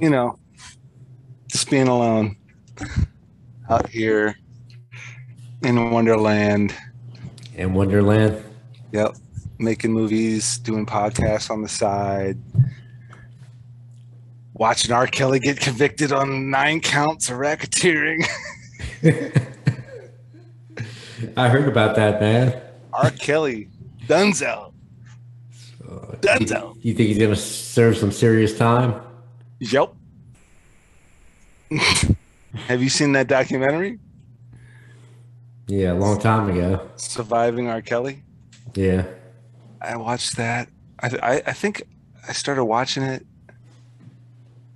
you know, just being alone out here in Wonderland. In Wonderland. Yep. Making movies, doing podcasts on the side, watching R. Kelly get convicted on nine counts of racketeering. I heard about that, man. R. Kelly, Dunzo. Dunzo. You, you think he's gonna serve some serious time? Yep. Have you seen that documentary? Yeah, a long time ago. Surviving R. Kelly. Yeah. I watched that. I I, I think I started watching it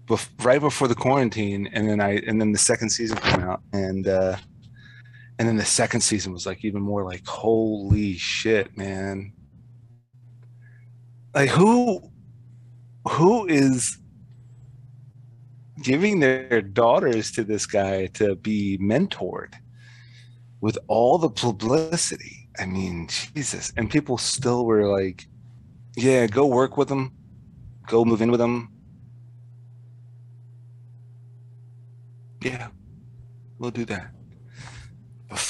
bef- right before the quarantine, and then I and then the second season came out, and uh, and then the second season was like even more like holy shit, man. Like who who is giving their daughters to this guy to be mentored with all the publicity. I mean, Jesus. And people still were like, yeah, go work with them, go move in with them. Yeah, we'll do that.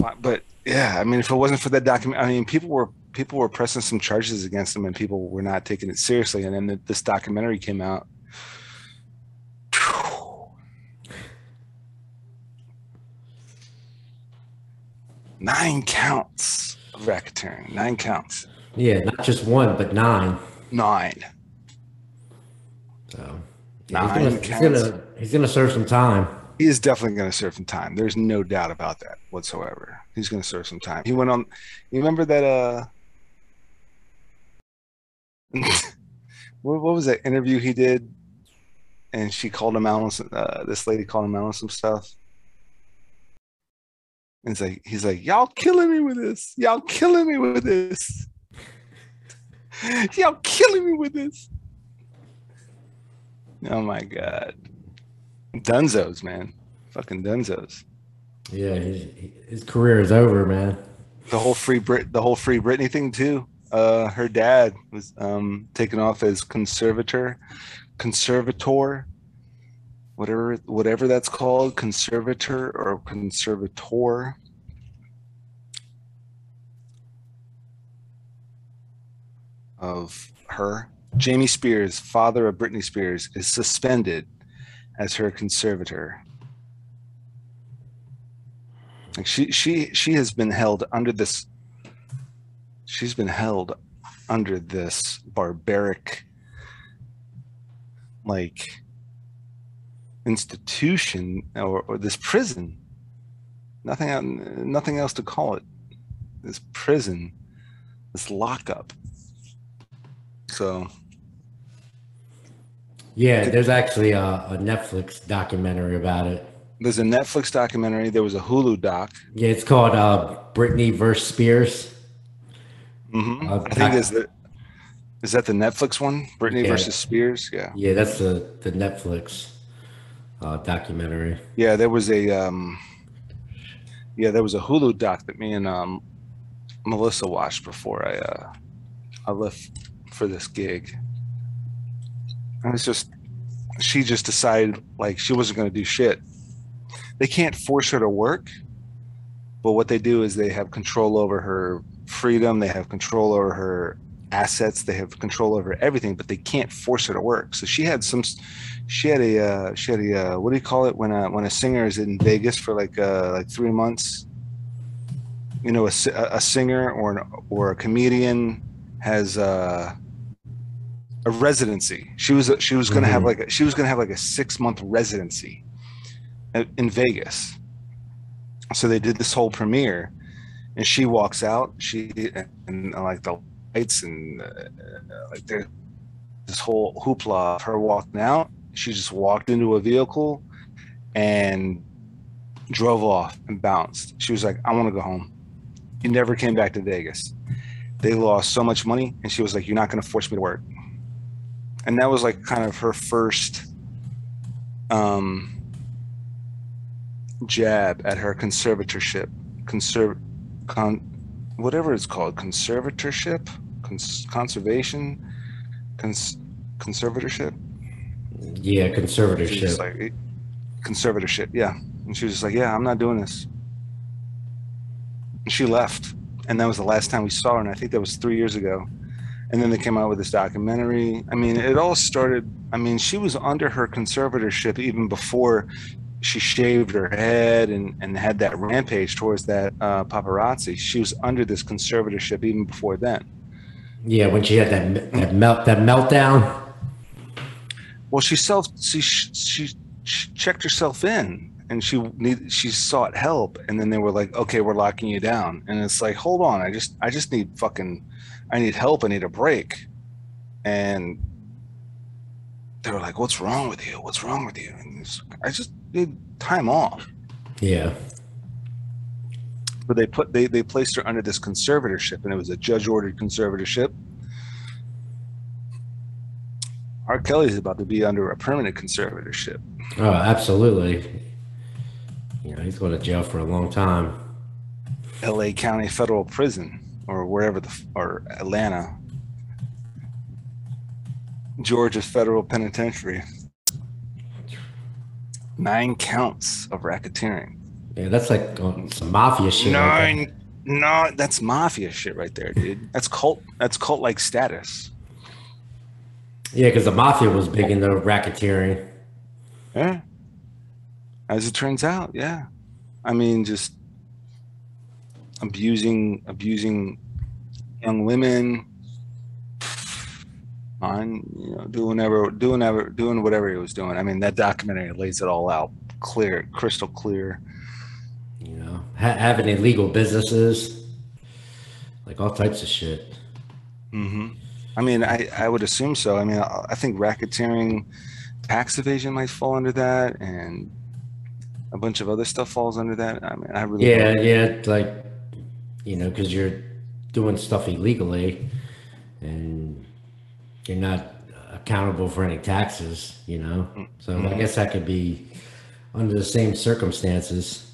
But, but yeah, I mean, if it wasn't for that document, I mean, people were people were pressing some charges against him, and people were not taking it seriously. And then the, this documentary came out. Nine counts of racketeering. Nine counts. Yeah, not just one, but nine. Nine. So Nine he's, gonna, he's counts. gonna he's gonna serve some time. He is definitely going to serve some time. There's no doubt about that whatsoever. He's going to serve some time. He went on. You remember that? Uh, what, what was that interview he did? And she called him out on some, uh, this lady called him out on some stuff. And it's like he's like, y'all killing me with this. Y'all killing me with this. y'all killing me with this. Oh my god. Dunzos, man. Fucking Dunzos. Yeah, his, his career is over, man. The whole free Brit the whole free Britney thing too. Uh her dad was um taken off as conservator conservator whatever whatever that's called, conservator or conservator. Of her. Jamie Spears, father of Britney Spears, is suspended as her conservator. Like she she she has been held under this she's been held under this barbaric like institution or, or this prison. Nothing nothing else to call it. This prison this lockup. So. Yeah, there's actually a, a Netflix documentary about it. there's a netflix documentary. There was a hulu doc. Yeah, it's called uh, Britney versus Spears. hmm Uh, i think is that is that the netflix one? Britney Yeah. versus spears? Yeah. Yeah, that's the the Netflix uh, documentary. Yeah, there was a um yeah, there was a Hulu doc that me and um Melissa watched before I uh I left for this gig. And it's just she just decided like she wasn't gonna do shit. They can't force her to work, but what they do is they have control over her freedom, they have control over her assets, they have control over everything, but they can't force her to work. So she had some she had a uh, she had a uh, what do you call it when a when a singer is in Vegas for like uh, like three months. You know, a, a singer or an, or a comedian has uh, a residency. She was she was gonna have Mhm. like a, she was gonna have like a six month residency in Vegas. So they did this whole premiere, and she walks out. She and, like the lights and uh, uh, like this whole hoopla of her walking out. She just walked into a vehicle and drove off and bounced. She was like, I want to go home. He never came back to Vegas. They lost so much money, and she was like, You're not going to force me to work. And that was like kind of her first um, jab at her conservatorship, conserv, con, whatever it's called, conservatorship, cons- conservation, cons- conservatorship. Yeah, conservatorship. like eh, conservatorship, yeah. And she was just like, "Yeah, I'm not doing this." And she left, and that was the last time we saw her. And I think that was three years ago. And then they came out with this documentary. I mean, it all started. I mean, she was under her conservatorship even before she shaved her head and, and had that rampage towards that uh, paparazzi. She was under this conservatorship even before then. Yeah, when she had that that melt that meltdown. Well, she self she she, she checked herself in and she need she sought help and then they were like, "Okay, we're locking you down." And it's like, "Hold on, I just I just need fucking I need help, I need a break." And they were like, "What's wrong with you? What's wrong with you?" And it's, I just need time off. Yeah, But they put they they placed her under this conservatorship and it was a judge ordered conservatorship. R. Kelly's about to be under a permanent conservatorship. oh, absolutely. You know, he's going to jail for a long time. LA County Federal Prison or wherever the or Atlanta, Georgia Federal Penitentiary. Nine counts of racketeering. Yeah, that's like uh, some mafia shit. right no, that's mafia shit right there, dude. That's cult. That's cult like status. Yeah, because the mafia was big in the racketeering. Yeah. As it turns out, yeah. I mean, just abusing, abusing young women. On you know, doing whatever, doing ever, doing whatever he was doing. I mean, that documentary lays it all out, clear, crystal clear. You know, ha- having illegal businesses, like all types of shit. Mm-hmm. I mean, I, I would assume so. I mean, I, I think racketeering, tax evasion might fall under that, and a bunch of other stuff falls under that. I mean, I really Yeah, yeah, like you know, because you're doing stuff illegally, and you're not accountable for any taxes. You know, so I guess that could be under the same circumstances.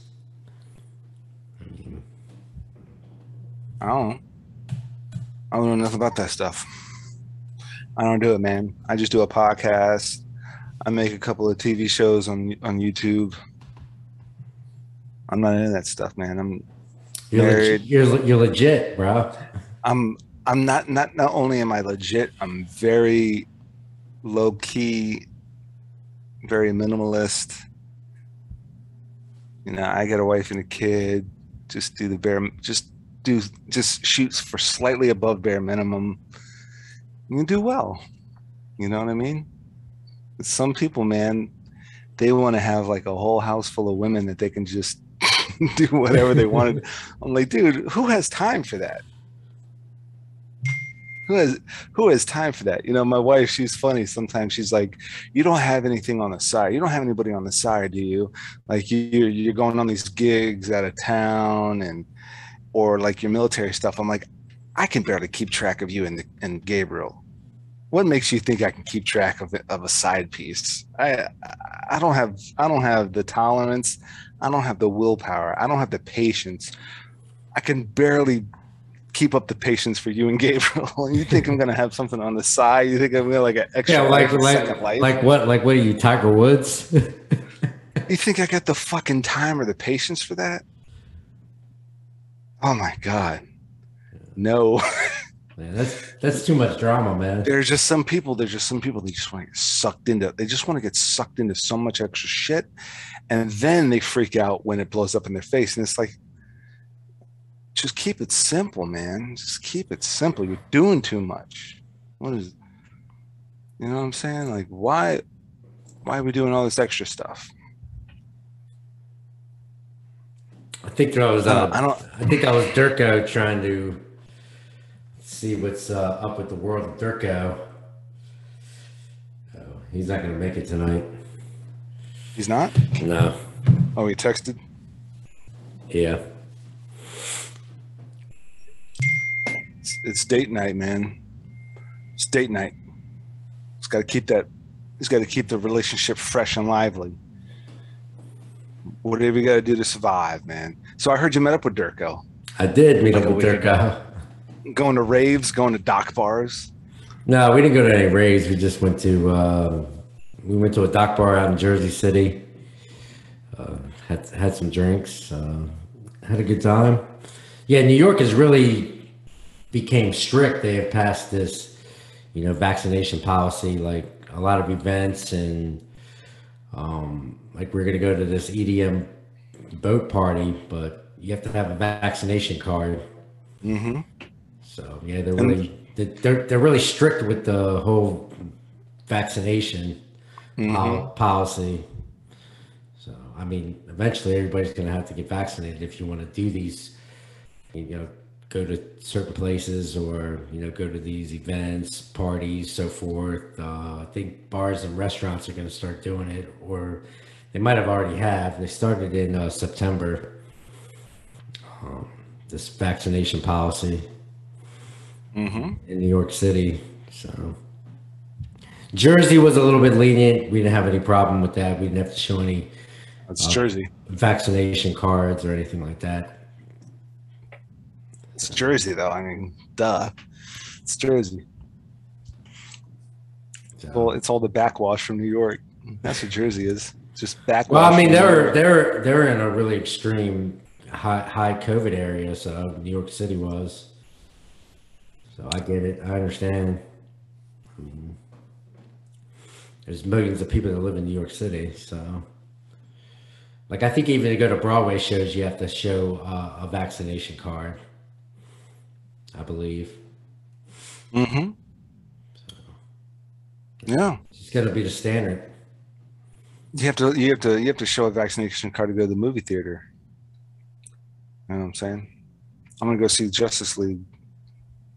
I don't know. I don't know nothing about that stuff. I don't do it, man. I just do a podcast. I make a couple of TV shows on on YouTube. I'm not into that stuff, man. I'm You're legit, you're you're legit, bro. I'm I'm not not not only am I legit, I'm very low key, very minimalist. You know, I got a wife and a kid. Just do the bare, just do, just shoots for slightly above bare minimum. You do well. You know what I mean? But some people, man, they want to have like a whole house full of women that they can just do whatever they wanted. I'm like, dude, who has time for that? Who has who has time for that? You know, my wife, she's funny. Sometimes she's like, "You don't have anything on the side. You don't have anybody on the side, do you? Like you you're going on these gigs out of town and or like your military stuff." I'm like, "I can barely keep track of you and and Gabriel. What makes you think I can keep track of of a side piece? I I don't have I don't have the tolerance. I don't have the willpower. I don't have the patience. I can barely keep up the patience for you and Gabriel. you think I'm gonna have something on the side? You think I'm gonna like an extra Yeah, like like second life? like what? Like what are you, Tiger Woods? you think I got the fucking time or the patience for that? Oh my god. No. Man, that's that's too much drama, man. there's just some people, there's just some people they just want to get sucked into they just want to get sucked into so much extra shit. And then they freak out when it blows up in their face. And it's like, just keep it simple, man. Just keep it simple. You're doing too much. What is you know what I'm saying? Like why why are we doing all this extra stuff? I think I was I uh, don't, I don't I think that was Durko trying to see what's uh, up with the world of Durko. Oh, he's not gonna make it tonight. he's not? No. Oh, he texted. Yeah. It's, it's date night, man. It's date night. He's got to keep that. He's got to keep the relationship fresh and lively. Whatever you got to do to survive, man. So I heard you met up with Durko. I did meet Like up with Durko. Going to raves, going to dock bars. No, we didn't go to any raves. We just went to uh, we went to a dock bar out in Jersey City. Uh, had had some drinks. Uh, had a good time. Yeah, New York has really became strict. They have passed this, you know, vaccination policy. Like a lot of events and um, like we're gonna go to this EDM boat party, but you have to have a vaccination card. Mm-hmm. So yeah, they're really they're they're really strict with the whole vaccination pol- policy. So I mean, eventually everybody's going to have to get vaccinated if you want to do these, you know, go to certain places or you know go to these events, parties, so forth. Uh, I think bars and restaurants are going to start doing it, or they might have already have. They started in uh, September. Um, this vaccination policy Mm-hmm. in New York City. So Jersey was a little bit lenient. We didn't have any problem with that. We didn't have to show any That's Jersey. vaccination cards or anything like that. It's Jersey, though. I mean, duh. It's Jersey. Well, it's all the backwash from New York. That's what Jersey is. Just backwash. well, I mean, they're they're they're in a really extreme high high COVID area. So New York City was. So I get it. I understand. There's millions of people that live in New York City, so. Like I think even to go to Broadway shows, you have to show uh, a vaccination card. I believe Mm-hmm. Yeah. it's going to be the standard. You have to you have to you have to show a vaccination card to go to the movie theater. You know what I'm saying? I'm gonna go see Justice League.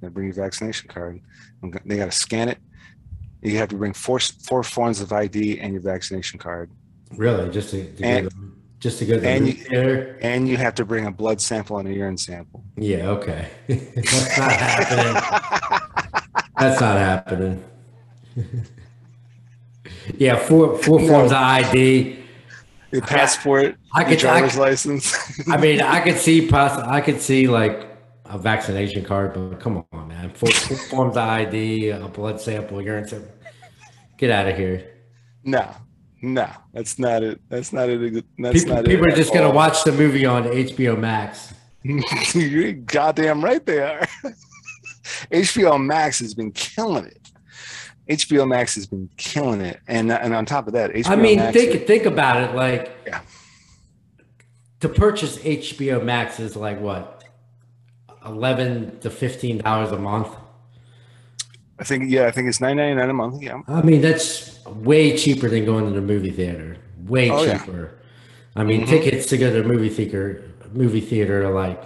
They bring your vaccination card. I'm go- They got to scan it. You have to bring four four forms of ID and your vaccination card, Really, just to, to And- go just to go to the and you- theater. and you have to bring a blood sample and a urine sample. Yeah, okay. That's not happening. That's not happening. yeah, four four No. forms of ID. Your passport, I your could- I driver's could- license. I mean, I could see poss- I could see like a vaccination card, but come on, man. Four, four forms of ID, a blood sample, urine sample. Get out of here. no, no, that's not it. That's not it. That's People, not people it are just gonna all. watch the movie on HBO Max. You're goddamn right they are. HBO Max has been killing it. HBO Max has been killing it, and and on top of that, HBO I mean, Max, think think about it. Like, Yeah. to purchase HBO Max is like what, eleven to fifteen dollars a month. I think yeah, I think it's nine ninety nine a month. Yeah, I mean, that's way cheaper than going to the movie theater. Way Oh, yeah. cheaper. I mean, Mhm. tickets to go to the movie theater, movie theater are like,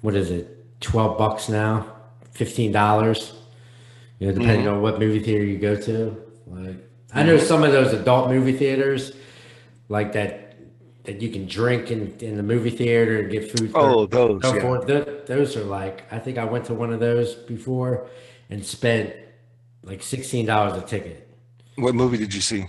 what is it, twelve bucks now, fifteen dollars. You know, depending Mm-hmm. on what movie theater you go to. Like, I know some of those adult movie theaters, like that, that you can drink in, in the movie theater and get food. Oh, those. so Yeah. Th- those are like I think I went to one of those before and spent like sixteen dollars a ticket. What movie did you see?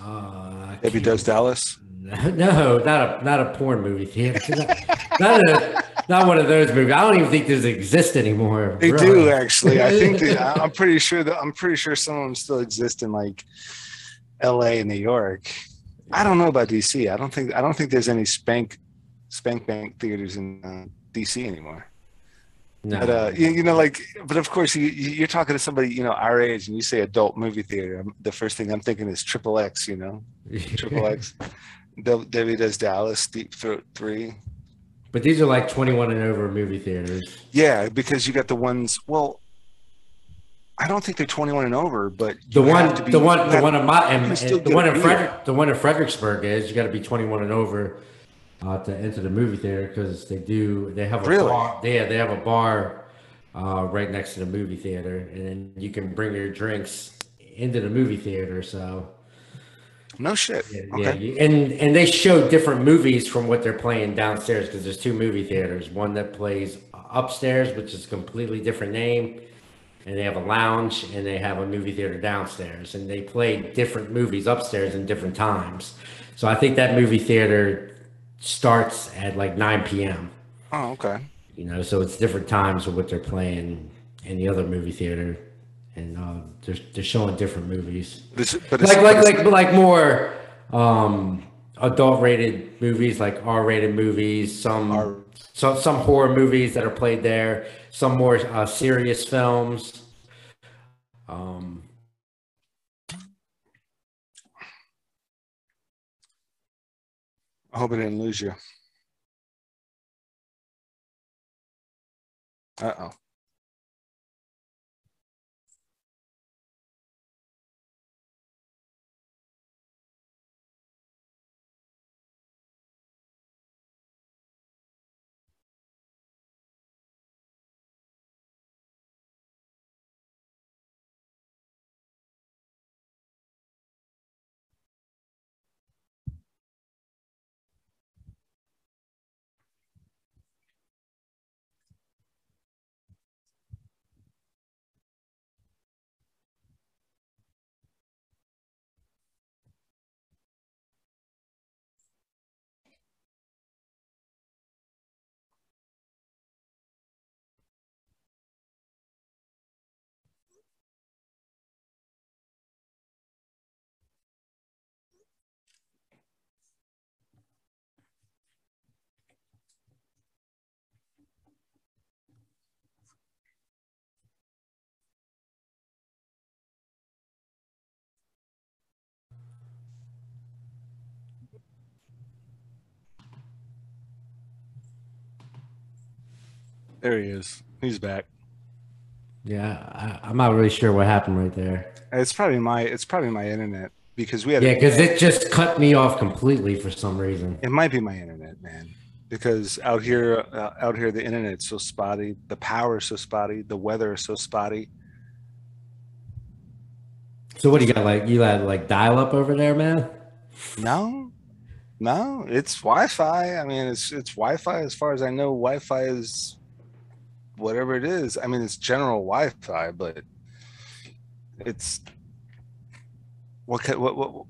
Uh, Debbie Does Dallas. No, not a not a porn movie theater. not a, not one of those movies. I don't even think those exist anymore. They really. do actually. I think they, I'm pretty sure that I'm pretty sure some of them still exist in like L.A. and New York. I don't know about D.C. I don't think I don't think there's any spank spank bank theaters in uh, D.C. anymore. No. But uh, you, you know, like, but of course, you, you- you're talking to somebody you know our age, and you say adult movie theater. I'm, the first thing I'm thinking is Triple X. You know, Triple X. Debbie Does Dallas, Deep Throat Three. But these are like twenty one and over movie theaters. Yeah, because you got the ones. Well, I don't think they're 21 and over, but The one, be- the one, the one in my, and, the one in. Frederick, the one in Fredericksburg is you got to be twenty one and over uh, to enter the movie theater because they do they have a Really? bar. They they have a bar uh, right next to the movie theater, and then you can bring your drinks into the movie theater. So No shit. yeah, okay. yeah, and and they show different movies from what they're playing downstairs because there's two movie theaters. One that plays upstairs, which is a completely different name, and they have a lounge and they have a movie theater downstairs, and they play different movies upstairs in different times. So I think that movie theater starts at like 9 p.m. Oh, okay. You know, so it's different times of what they're playing in the other movie theater, and uh, they're they're showing different movies, This, but like like like like more um, adult rated movies, like R rated movies. Some R- some some horror movies that are played there. Some more uh, serious films. Um, I hope I didn't lose you. Uh oh. There he is. He's back. yeah, I, I'm not really sure what happened right there. It's probably my it's probably my internet because we had Yeah, because it just cut me off completely for some reason. it might be my internet, man. Because out here uh, out here the internet's so spotty, the power is so spotty, the weather is so spotty. So what do you got? Like you had like dial up over there, man? No, no, it's Wi-Fi. I mean, it's it's Wi-Fi as far as I know. Wi-Fi is whatever it is. I mean, it's general Wi-Fi, but it's what what what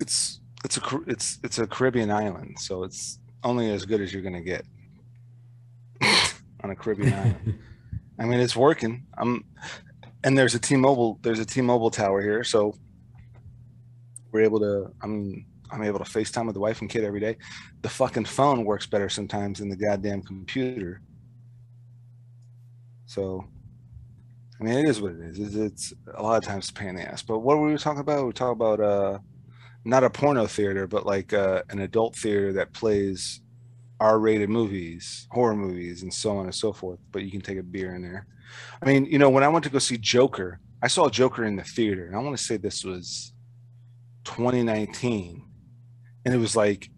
it's it's a it's it's a Caribbean island, so it's only as good as you're gonna get on a Caribbean island. I mean, it's working. I'm, and there's a T-Mobile. There's a T-Mobile tower here, so we're able to. I'm I'm able to FaceTime with the wife and kid every day. The fucking phone works better sometimes than the goddamn computer. So, I mean, it is what it is. It's, it's a lot of times a pain in the ass. But what were we talking about? We talk about uh, not a porno theater, but like uh, an adult theater that plays R-rated movies, horror movies, and so on and so forth. But you can take a beer in there. I mean, you know, when I went to go see Joker, I saw Joker in the theater, and I want to say this was 2019, and it was like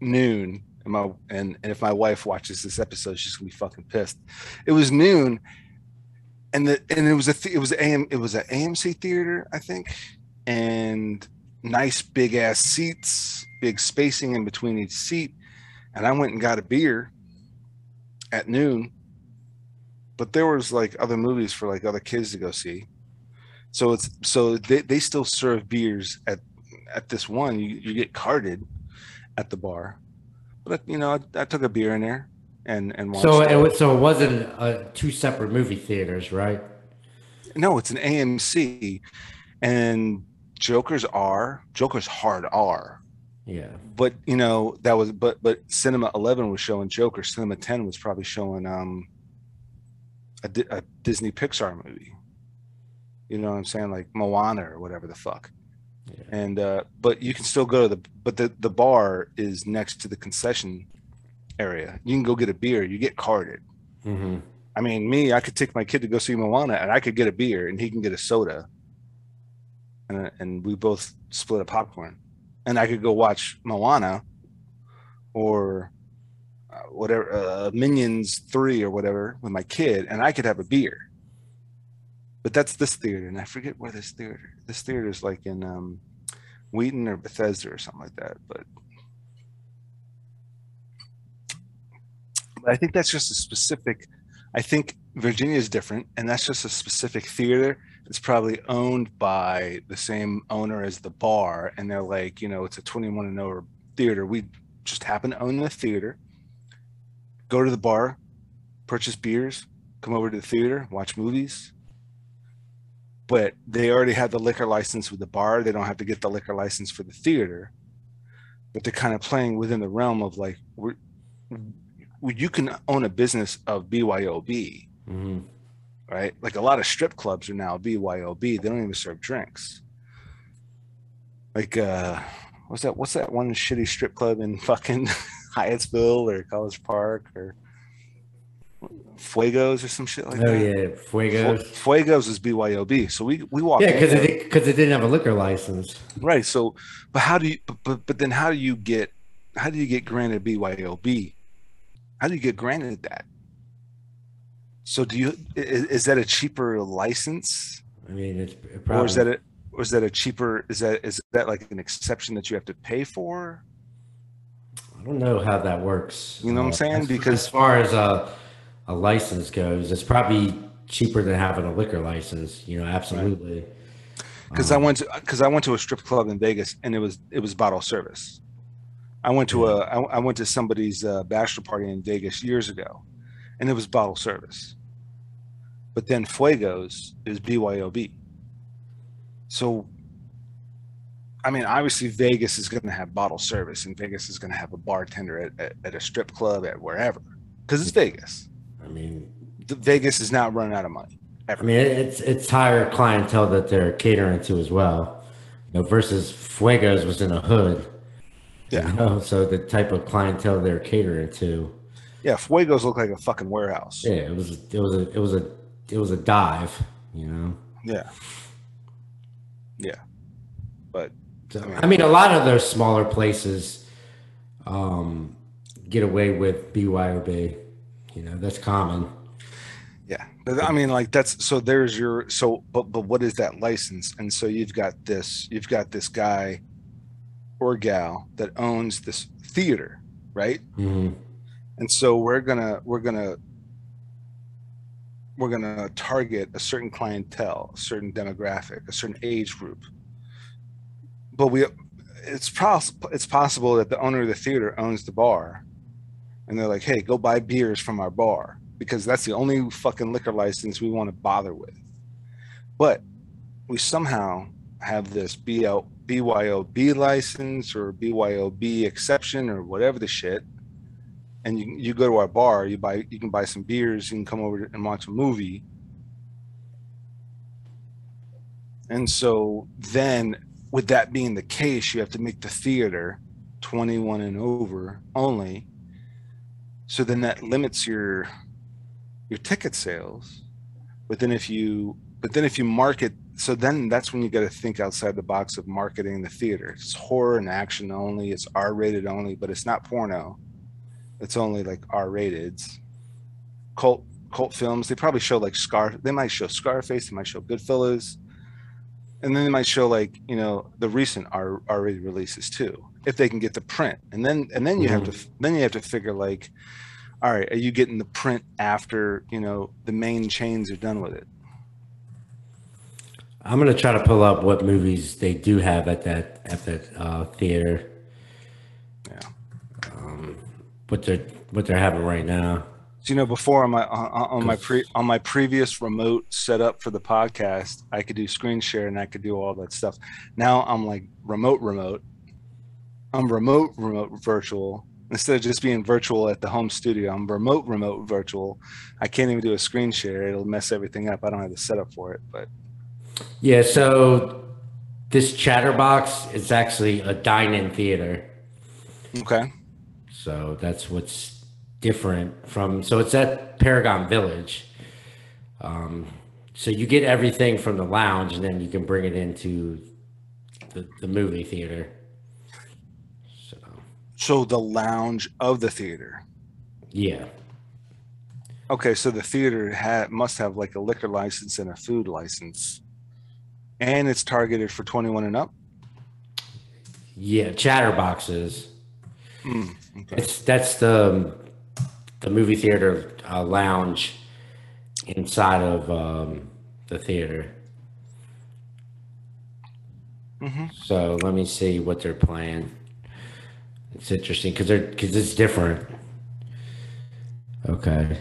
noon. And my and, and if my wife watches this episode, she's gonna be fucking pissed. It was noon, and the and it was a th- it was AM it was an AMC theater, I think, and nice big ass seats, big spacing in between each seat. And I went and got a beer at noon, but there was like other movies for like other kids to go see. So it's so they, they still serve beers at at this one. You you get carded at the bar, but you know I, I took a beer in there and and watched So it. was, so it wasn't uh, two separate movie theaters, right? No, it's an AMC, and Joker's R. Joker's hard R. Yeah. But you know that was but but Cinema Eleven was showing Joker. Cinema Ten was probably showing um a, a Disney Pixar movie. You know what I'm saying, like Moana or whatever the fuck. Yeah. And uh, but you can still go to the but the the bar is next to the concession area. You can go get a beer. You get carded. hmm I mean, me, I could take my kid to go see Moana, and I could get a beer, and he can get a soda, and and we both split a popcorn, and I could go watch Moana, or uh, whatever uh, Minions three or whatever with my kid, and I could have a beer. But that's this theater, and I forget where this theater. This theater is like in um, Wheaton or Bethesda or something like that. But but I think that's just a specific. I think Virginia is different, and that's just a specific theater. It's probably owned by the same owner as the bar, and they're like, you know, it's a 21 and over theater. We just happen to own the theater. Go to the bar, purchase beers, come over to the theater, watch movies, but they already have the liquor license with the bar. They don't have to get the liquor license for the theater. But they're kind of playing within the realm of like, we're, you can own a business of BYOB, hmm right? Like a lot of strip clubs are now BYOB. They don't even serve drinks. Like, uh, what's that? What's that one shitty strip club in fucking Hyattsville or College Park or Fuegos or some shit like Oh that? yeah, Fuegos. Fuegos is BYOB. So we we walk Yeah, because it because it didn't have a liquor license. right. So, but how do you? But, but then how do you get? How do you get granted BYOB? How do you get granted that? So do you? Is, is that a cheaper license, I mean, it's probably, or is that a or is that a cheaper? Is that is that like an exception that you have to pay for? I don't know how that works. You know what I'm Uh, saying? as- Because- as far as a a license goes, it's probably cheaper than having a liquor license. You know, absolutely. Because Um, I went to because I went to a strip club in Vegas and it was it was bottle service. I went to a I, I went to somebody's uh, bachelor party in Vegas years ago, and it was bottle service. But then Fuegos is BYOB. So, I mean, obviously Vegas is going to have bottle service, and Vegas is going to have a bartender at, at, at a strip club at wherever, because it's Vegas. I mean, The, Vegas is not running out of money. I mean, it's it's higher clientele that they're catering to as well. You know, versus Fuegos was in a hood. Yeah. You know, so the type of clientele they're catering to. Yeah, Fuegos look like a fucking warehouse. Yeah, it was it was a it was a it was a dive. You know. Yeah. Yeah. But So, I mean, a lot of those smaller places um, get away with BYOB. You know, that's common. yeah. But I mean like that's so there's your so but but what is that license? And so you've got this you've got this guy or gal that owns this theater, right? hmm And so we're gonna we're gonna we're gonna target a certain clientele, a certain demographic, a certain age group. But we it's possible it's possible that the owner of the theater owns the bar and they're like, hey, go buy beers from our bar because that's the only fucking liquor license we want to bother with. But we somehow have this BL, BYOB license or BYOB exception or whatever the shit and you, you go to our bar, you buy you can buy some beers, you can come over and watch a movie. And so then with that being the case, you have to make the theater 21 and over only. So then that limits your your ticket sales. But then if you but then if you market so then that's when you got to think outside the box of marketing the theater. It's horror and action only, it's R rated only, but it's not porno it's only like R rated. Cult cult films. They probably show like Scar. They might show Scarface. They might show Goodfellas, and then they might show like you know the recent R R rated releases too, if they can get the print. And then and then you have to then you have to figure like, all right, are you getting the print after you know the main chains are done with it? I'm gonna try to pull up what movies they do have at that at that uh, theater. Yeah. Um, what they're what they're having right now. So, you know, before on my on, on my pre on my previous remote setup for the podcast, I could do screen share and I could do all that stuff. Now I'm like remote remote. I'm remote remote virtual instead of just being virtual at the home studio. I'm remote remote virtual. I can't even do a screen share. It'll mess everything up. I don't have the setup for it. But Yeah, so this Chatterbox is actually a dine-in theater. okay, So that's what's different from. So it's at Paragon Village. Um, so you get everything from the lounge, and then you can bring it into the, the movie theater. So the lounge of the theater. yeah, Okay, so the theater ha- must have like a liquor license and a food license, and it's targeted for 21 and up. yeah, Chatterboxes. Mm, okay. It's that's the the movie theater uh, lounge inside of um, the theater. Mhm. So let me see what they're playing. It's interesting because they're because it's different. Okay.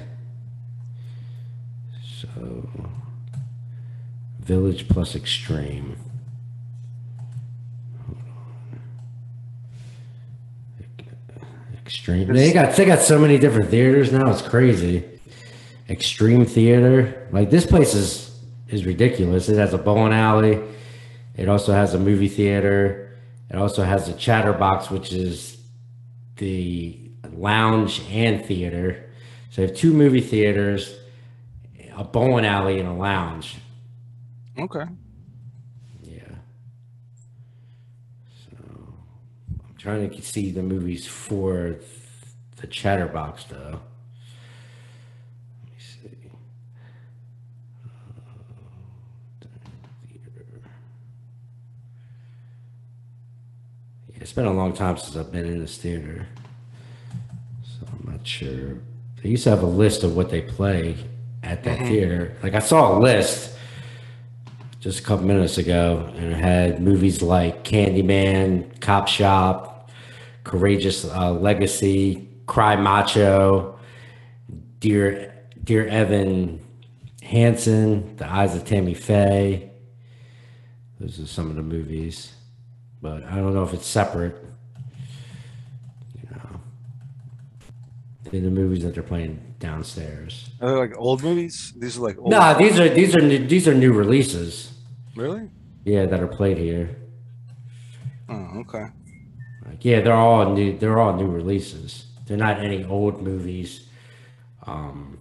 So Village plus Extreme. Extreme. They got they got so many different theaters now. It's crazy. Extreme Theater. Like this place is is ridiculous. It has a bowling alley. It also has a movie theater. It also has a Chatterbox, which is the lounge and theater. So they have two movie theaters, a bowling alley, and a lounge. Okay. Yeah. So I'm trying to see the movies for the Chatterbox though. Let me see. Uh, theater. Yeah, it's been a long time since I've been in this theater, so I'm not sure. They used to have a list of what they play at that theater. Like I saw a list just a couple minutes ago, and it had movies like Candyman, Cop Shop, Courageous uh, Legacy, Cry Macho, Dear Dear Evan Hansen, The Eyes of Tammy Faye. Those are some of the movies, but I don't know if it's separate. You know, in the movies that they're playing downstairs. Are they like old movies? These are like old. Nah, these are these are new, these are new releases. Really? Yeah, that are played here. Oh, okay. Like, yeah, they're all new. They're all new releases. They're not any old movies. Um.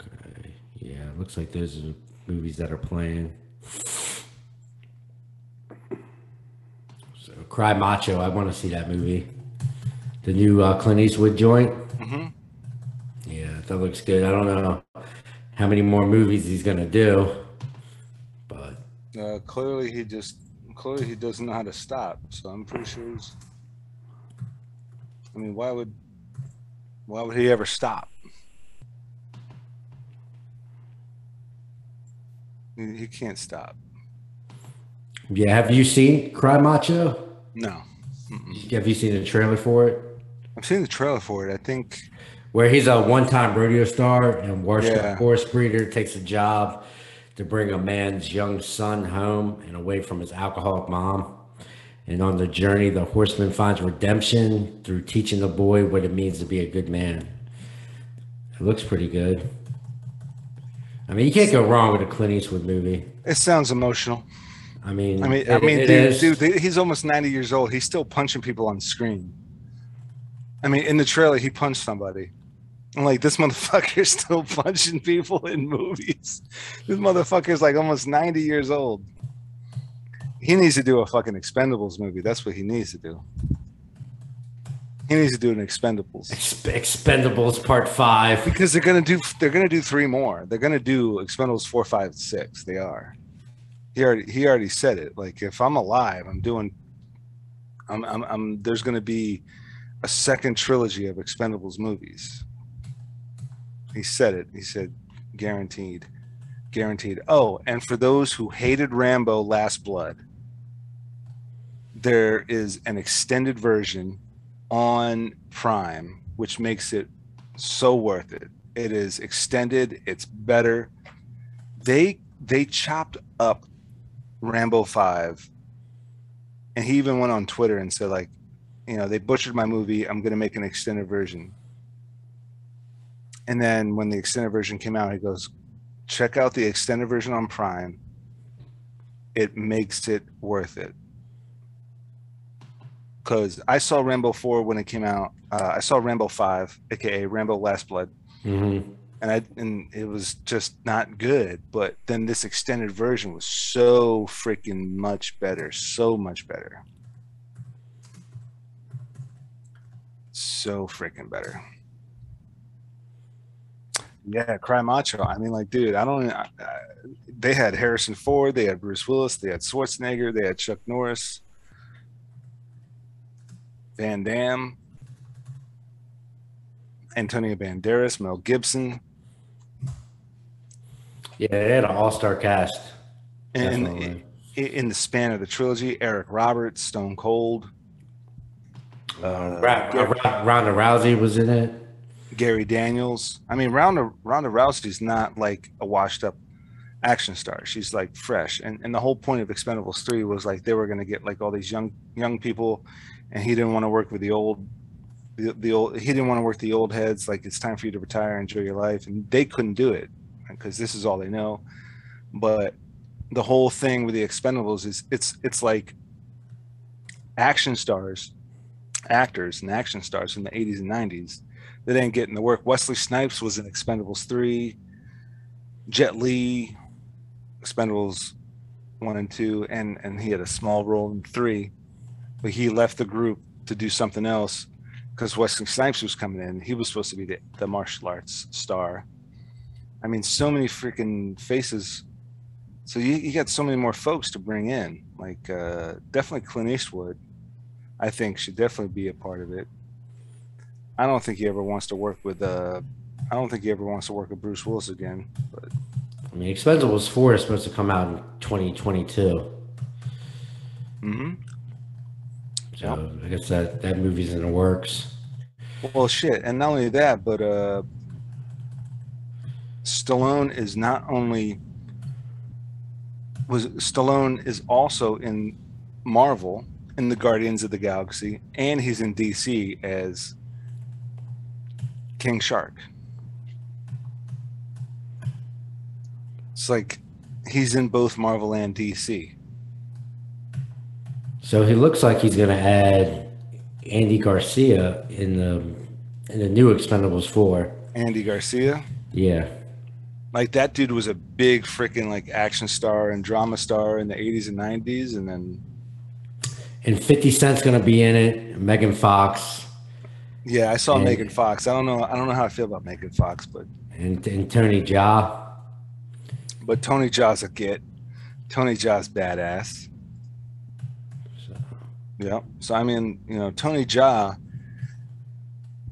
Okay. Yeah, it looks like those are movies that are playing. So, Cry Macho. I want to see that movie. The new uh, Clint Eastwood joint. Mhm. Yeah, that looks good. I don't know how many more movies he's gonna do, but Uh, clearly, he just clearly he doesn't know how to stop. So I'm pretty sure he's. I mean, why would why would he ever stop? He, he can't stop. yeah. Have you seen Cry Macho? No, Have you seen the trailer for it? I've seen the trailer for it. I think Where he's a one-time rodeo star and worst Yeah. horse breeder takes a job to bring a man's young son home and away from his alcoholic mom. And on the journey, the horseman finds redemption through teaching the boy what it means to be a good man. It looks pretty good. I mean, you can't go wrong with a Clint Eastwood movie. it sounds emotional. I mean, I mean, I mean, dude, is. dude, he's almost ninety years old. He's still punching people on screen. I mean, in the trailer, he punched somebody. I'm like, this motherfucker's still punching people in movies. This motherfucker's like almost ninety years old. He needs to do a fucking Expendables movie. That's what he needs to do. He needs to do an Expendables Exp- Expendables Part Five. because they're gonna do they're gonna do three more. They're gonna do Expendables four, five, six. They are. He already he already said it. Like if I'm alive, I'm doing. I'm I'm, I'm there's gonna be a second trilogy of Expendables movies. He said it. He said guaranteed, guaranteed. Oh, and for those who hated Rambo: Last Blood, there is an extended version on Prime, which makes it so worth it. It is extended. It's better. They they chopped up Rambo Five, and he even went on Twitter and said like, you know, they butchered my movie. I'm gonna make an extended version. And then when the extended version came out, he goes, check out the extended version on Prime. It makes it worth it because I saw Rambo 4 when it came out. Uh, I saw Rambo 5, aka Rambo Last Blood, Mm-hmm. And I and it was just not good. But then this extended version was so freaking much better, so much better, so freaking better. Yeah, Cry Macho. I mean, like, dude, I don't. I, I, they had Harrison Ford, they had Bruce Willis, they had Schwarzenegger, they had Chuck Norris. Van Damme, Antonio Banderas, Mel Gibson, Yeah, they had an all-star cast. and in, in the span of the trilogy, Eric Roberts, Stone Cold, uh, Ra- Ra- Ronda Rousey was in it. Gary Daniels. I mean, Ronda Ronda Rousey's not like a washed up action star. She's like fresh, and and the whole point of Expendables three was like they were gonna get like all these young young people, and he didn't want to work with the old. The, the old he didn't want to work the old heads like it's time for you to retire enjoy your life and they couldn't do it because this is all they know. But the whole thing with the expendables is it's it's like action stars actors and action stars from the 80s and 90s that ain't getting the work. Wesley snipes was in expendables 3 jet li expendables 1 and 2 and and he had a small role in 3 but he left the group to do something else because wesley snipes was coming in. He was supposed to be the, the martial arts star i mean so many freaking faces so you, you got so many more folks to bring in like uh definitely clint eastwood i think should definitely be a part of it i don't think he ever wants to work with uh i don't think he ever wants to work with bruce willis again but I mean, Expendables 4 is supposed to come out in 2022. Mm hmm. So I guess that, that movie's in the works. well shit and not only that but uh stallone is not only was stallone is also in marvel in the guardians of the galaxy and he's in dc as king shark it's like he's in both marvel and dc So he looks like he's going to add Andy Garcia in the in the new Expendables 4. andy garcia Yeah. Like that dude was a big freaking like action star and drama star in the 80s and 90s and then And 50 Cent's going to be in it. Megan Fox yeah i saw And- megan fox i don't know i don't know how i feel about megan fox but and, and Tony Jaa. but tony Jaa's a get tony Jaa's badass So, yeah so i mean you know tony Jaa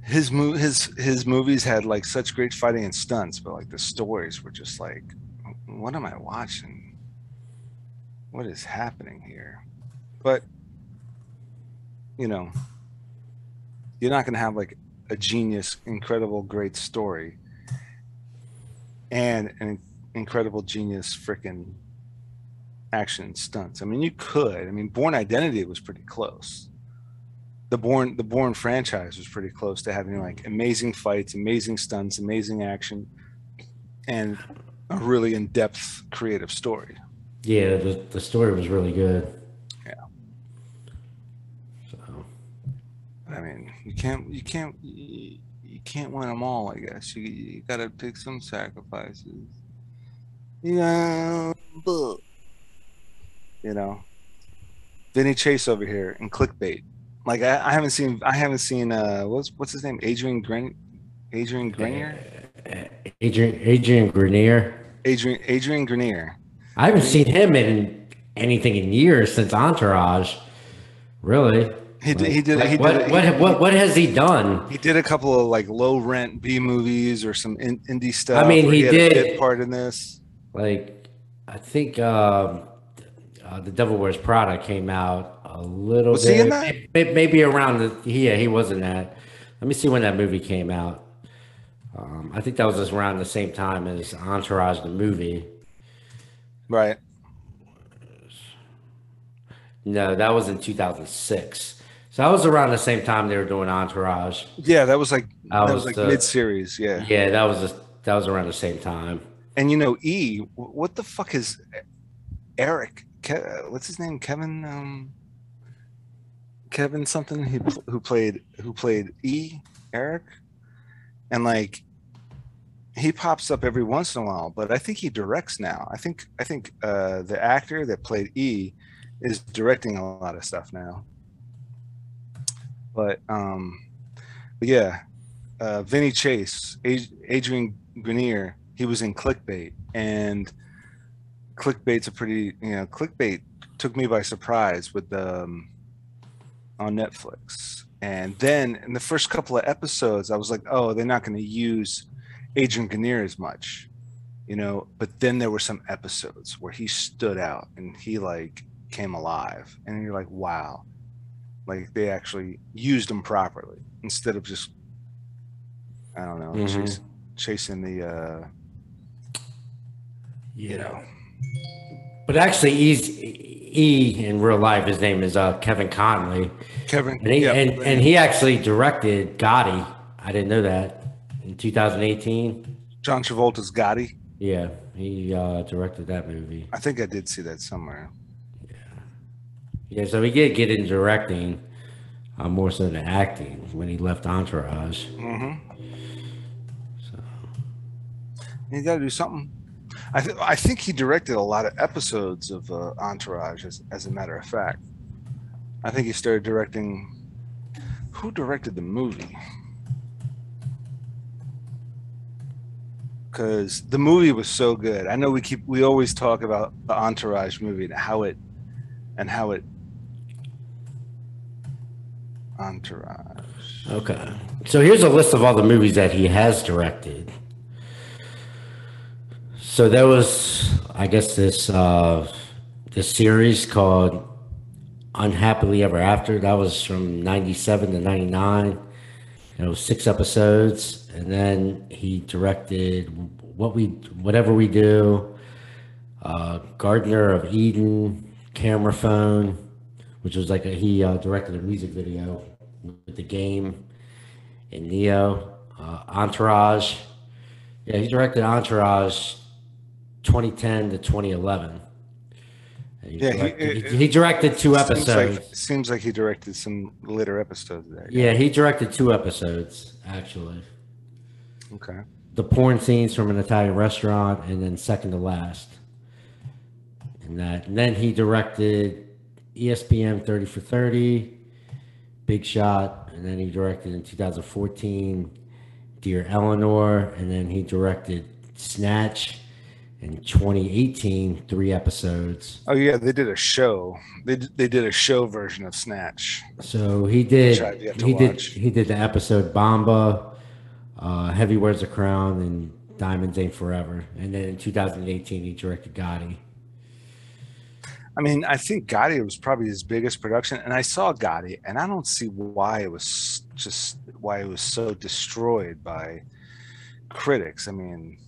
his his his movies had like such great fighting and stunts but like the stories were just like what am i watching? What is happening here? But you know you're not going to have like a genius incredible great story and an incredible genius freaking action stunts. I mean you could. I mean Bourne identity was pretty close the Bourne the Bourne franchise was pretty close to having like mm. amazing fights amazing stunts amazing action and a really in-depth creative story yeah, the, the story was really good. Yeah. So, I mean, you can't, you can't, you, you can't win them all. I guess you, you got to take some sacrifices. Yeah, but you know, Vinny Chase over here and clickbait. Like I, I haven't seen, I haven't seen. uh What's what's his name? Adrian Gren, Adrian Grenier, Adrian Adrian Grenier. Adrian Adrian Grenier. I haven't seen him in anything in years since Entourage. Really? He did, he did, Like, he did, what, he- what, what, what has he done? He did a couple of like low rent B movies or some in, indie stuff. I mean, he a did- part in this. Like, I think um, uh, the Devil Wears Prada came out a little Was bit. he in that? Maybe, maybe around the yeah, he wasn't that. Let me see when that movie came out. Um, I think that was just around the same time as Entourage, the movie. Right. No, that was in 2006. So that was around the same time they were doing Entourage. Yeah, that was like That that was was like mid series. Yeah. Yeah, that was just, that was around the same time. And you know, E, what the fuck is Eric? Ke- what's his name? Kevin. Um, Kevin something. He pl- who played who played E. Eric, and like he pops up every once in a while, but I think he directs now. I think I think uh, the actor that played E is directing a lot of stuff now. But um, but yeah, uh, Vinny Chase, Ad- Adrian Grenier, he was in Clickbait, and Clickbait's a pretty, you know, Clickbait took me by surprise with the um, on Netflix, and then in the first couple of episodes, I was like, oh, they're not going to use Adrian Grenier as much, you know. But then there were some episodes where he stood out and he like came alive, and you're like, wow, like they actually used him properly instead of just I don't know Mhm. chas- chasing the uh you know. But actually, he's E in real life. His name is uh, Kevin Connolly, Kevin, and he yeah, and, and he actually directed Gotti. I didn't know that in 2018. John Travolta's Gotti. Yeah, he uh, directed that movie. I think I did see that somewhere. Yeah, yeah. so he did get into directing, uh, more so than acting when he left Entourage. Mm-hmm. So You got to do something. I th- I think he directed a lot of episodes of uh, Entourage. As as a matter of fact, I think he started directing. Who directed the movie? Because the movie was so good. I know we keep we always talk about the Entourage movie and how it and how it Entourage. Okay. So here's a list of all the movies that he has directed. So there was, I guess, this uh, this series called Unhappily Ever After. That was from '97 to '99. It was six episodes, and then he directed what we, whatever we do, uh, Gardener of Eden, Camera Phone, which was like a, he uh, directed a music video with the game in Neo, uh, Entourage. Yeah, he directed Entourage 2010 to 2011. He Yeah, he- directed, it- he, he directed two Seems episodes. like, seems like he directed some later episodes there. yeah, he directed two episodes actually. Okay. The porn scenes from an Italian restaurant, and then second to last. And that, and then he directed ESPN 30 for 30, Big Shot, and then he directed in 2014 Dear Eleanor, and then he directed Snatch in 2018, three episodes. Oh yeah, they did a show. They they did a show version of Snatch. So he did. Which I've yet to He did. He did the episode Bomba, uh, Heavy Wears a Crown, and Diamonds Ain't Forever. And then in 2018, he directed Gotti. I mean, I think Gotti was probably his biggest production, and I saw Gotti, and I don't see why it was just why it was so destroyed by critics. I mean,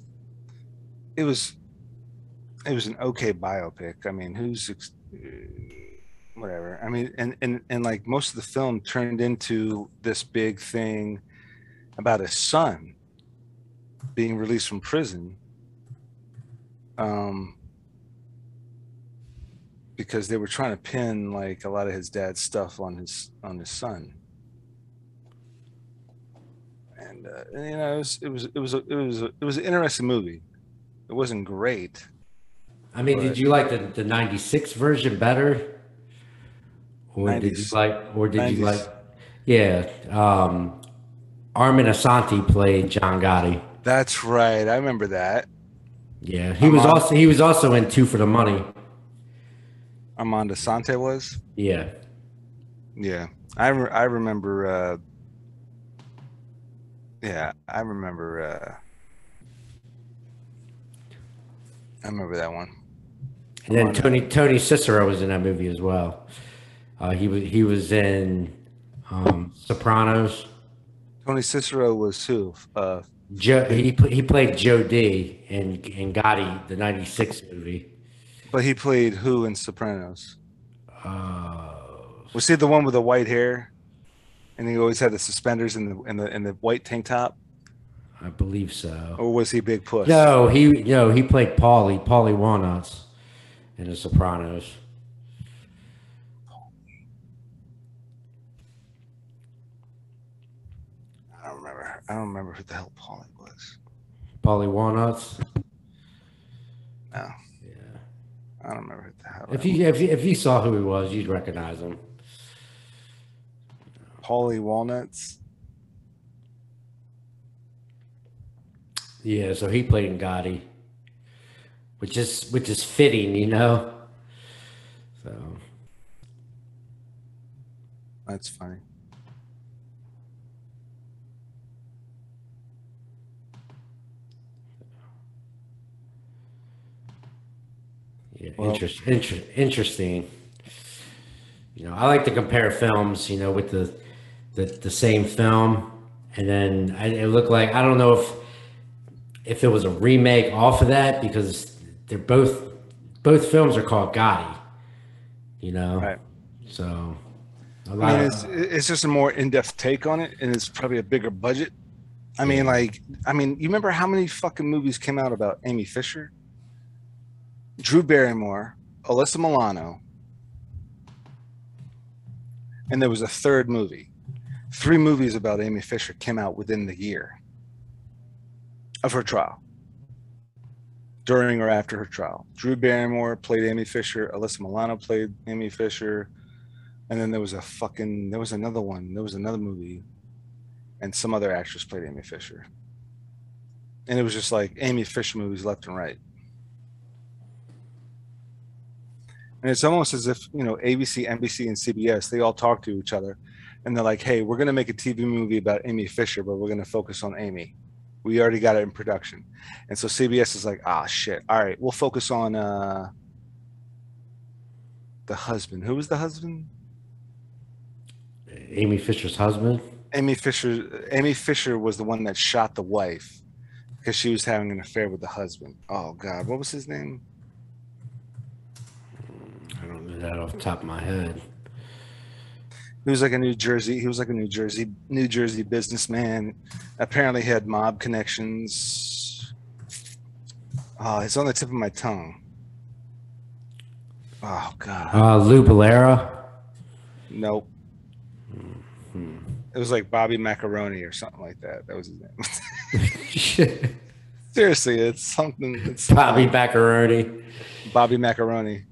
it was it was an okay biopic. I mean, who's ex- uh, whatever. I mean, and and and like most of the film turned into this big thing about his son being released from prison. Um, because they were trying to pin like a lot of his dad's stuff on his on his son and uh, you know it was it was it was a, it was a, it was an interesting movie it wasn't great I mean, did you like the, the 96 version better? Or did you like, or did you like, yeah, um, Armand Assante played John Gotti. that's right. I remember that. Yeah, he was also he was also in Two for the Money. armand assante was? Yeah, yeah. I re- i remember uh yeah i remember uh i remember that one and then Tony Tony Sirico was in that movie as well. Uh, he was he was in um, Sopranos. tony sirico was who uh Joe, he he played Joe D in in Gotti, the '96 movie. but he played who in sopranos Uh, Was he the one with the white hair? And he always had the suspenders and the and the and the white tank top, I believe so. or was he Big Puss? No, he no he played Paulie Paulie Walnuts in The Sopranos. I don't remember. I don't remember who the hell Paulie was. Paulie Walnuts. No, Yeah. I don't remember who the hell. If you if you, if you saw who he was, you'd recognize him. Paulie Walnuts. Yeah, so he played in Gotti, which is which is fitting, you know. So That's funny. yeah, Well- interest, inter, interesting. You know, I like to compare films, you know, with the the, the same film, and then I, it looked like I don't know if if it was a remake off of that because they're both both films are called Gotti. You know, Right. so a I lot mean, of, it's it's just a more in-depth take on it, and it's probably a bigger budget. I mean, like, I mean, you remember how many fucking movies came out about Amy Fisher, Drew Barrymore, Alyssa Milano, and there was a third movie. Three movies about Amy Fisher came out within the year of her trial, during or after her trial. Drew Barrymore played Amy Fisher. Alyssa Milano played Amy Fisher. And then there was a fucking there was another one. There was another movie, and some other actress played Amy Fisher. And it was just like Amy Fisher movies left and right. And it's almost as if you know ABC, NBC, and CBS they all talk to each other, and they're like, "Hey, we're gonna make a TV movie about Amy Fisher, but we're gonna focus on Amy. We already got it in production." And so CBS is like, "Ah, shit. All right, we'll focus on uh, the husband. Who was the husband? Amy Fisher's husband. Amy Fisher Amy Fisher was the one that shot the wife because she was having an affair with the husband. Oh god, what was his name? I don't know that off the top of my head. He was like a New Jersey, he was like a New Jersey New Jersey businessman. Apparently he had mob connections. Oh, it's on the tip of my tongue. Oh god. Uh, Lou Bellera. Nope. It was like Bobby Macaroni or something like that. That was his name. Seriously, it's something it's Bobby Macaroni. Bobby Macaroni.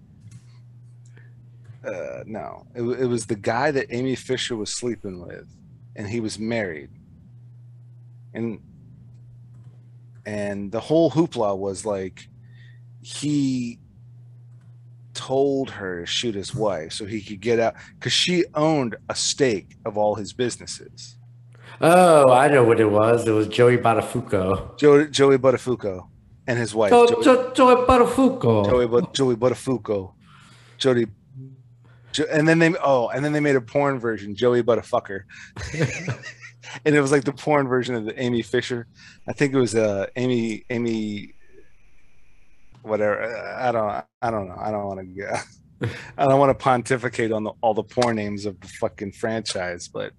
Uh, no, it, it was the guy that Amy Fisher was sleeping with, and he was married. And and the whole hoopla was like he told her to shoot his wife so he could get out because she owned a stake of all his businesses. Oh, I know what it was. It was Joey Buttafuoco. Joey, Joey Buttafuoco and his wife. Jo- Joey- Jo- Joey Buttafuoco. Joey, Joey Buttafuoco, Jody, jo- and then they oh, and then they made a porn version, Joey Buttafucker, and it was like the porn version of the Amy Fisher. I think it was uh Amy Amy, whatever. I don't I don't know. I don't want to. I don't want to pontificate on the, all the porn names of the fucking franchise, but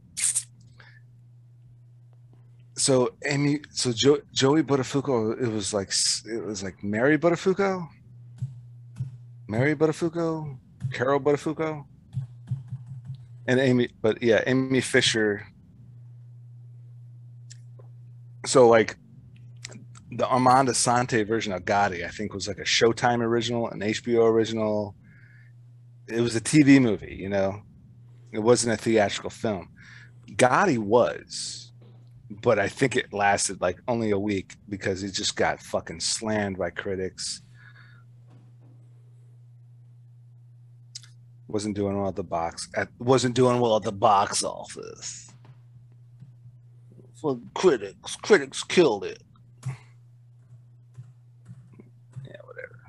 so Amy, so jo, Joey Buttafuoco, it was like it was like Mary Buttafuoco, Mary Buttafuoco, Carol Buttafuoco, and Amy. But yeah, Amy Fisher. So like the Armand Assante version of Gotti, I think was like a Showtime original, an HBO original. It was a TV movie, you know. It wasn't a theatrical film. Gotti was, but I think it lasted like only a week because it just got fucking slammed by critics. Wasn't doing well at the box. At, wasn't doing well at the box office. For critics, critics killed it. Yeah, whatever.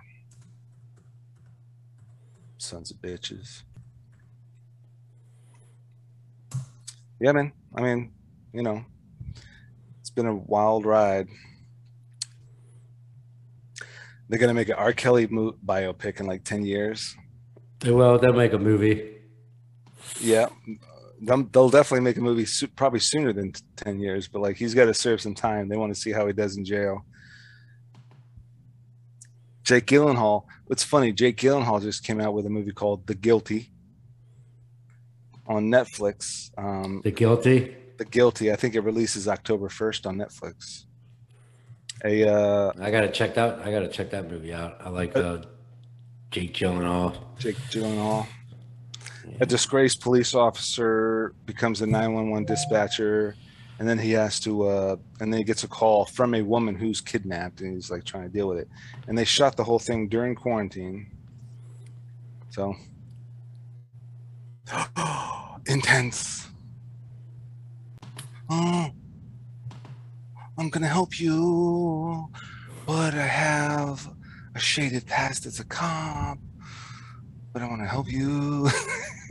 Sons of bitches. Yeah, man. I mean, you know, it's been a wild ride. They're gonna make an R. Kelly biopic in like ten years. Well, they'll make a movie. Yeah, they'll, definitely make a movie probably sooner than ten years. But like, he's got to serve some time. They want to see how he does in jail. Jake Gyllenhaal. What's funny? Jake Gyllenhaal just came out with a movie called The Guilty on Netflix. Um, The guilty. The Guilty. I think it releases October first on Netflix. A uh, I gotta check that. I gotta check that movie out. I like uh, Jake Gyllenhaal. Jake Gyllenhaal. A disgraced police officer becomes a 911 dispatcher, and then he has to, uh, and then he gets a call from a woman who's kidnapped, and he's like trying to deal with it. And they shot the whole thing during quarantine. So intense. Oh, I'm gonna help you, but I have a shaded past as a cop. But I want to help you.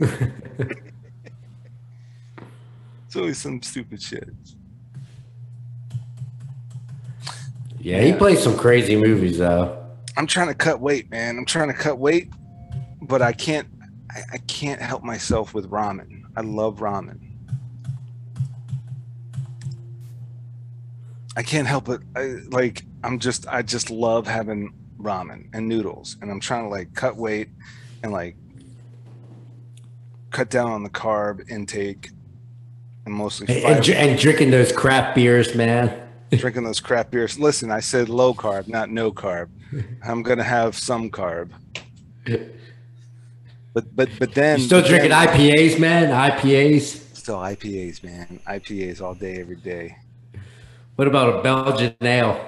it's always some stupid shit. Yeah, he plays some crazy movies though. I'm trying to cut weight, man. I'm trying to cut weight, but I can't. I, I can't help myself with ramen. I love ramen. I can't help it. I, like I'm just. I just love having ramen and noodles, and I'm trying to like cut weight and like cut down on the carb intake and mostly And, and, and drinking those crap beers, man. drinking those crap beers. Listen, I said low carb, not no carb. I'm gonna have some carb. But but but then You still but drinking then- IPAs, man? IPAs. Still IPAs, man. IPAs all day, every day. What about a Belgian ale?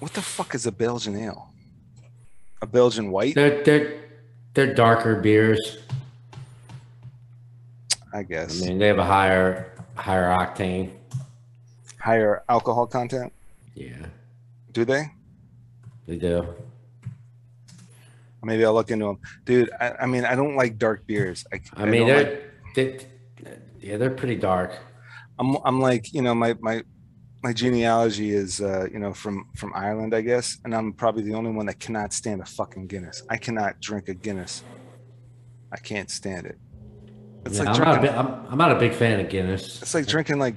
What the fuck is a Belgian ale? A Belgian white, They're they're they're darker beers. I guess. I mean, they have a higher higher octane. Higher alcohol content. Yeah, Do they? they do. Maybe I'll look into them, dude. I, I mean, I don't like dark beers. I, I mean, they're like- they, yeah, they're pretty dark. I'm I'm like you know my my my genealogy is uh, you know from from Ireland, I guess, and I'm probably the only one that cannot stand a fucking Guinness. I cannot drink a Guinness. I can't stand it. It's Yeah, like I'm, not a drinking. big, I'm, I'm not a big fan of Guinness. It's like drinking like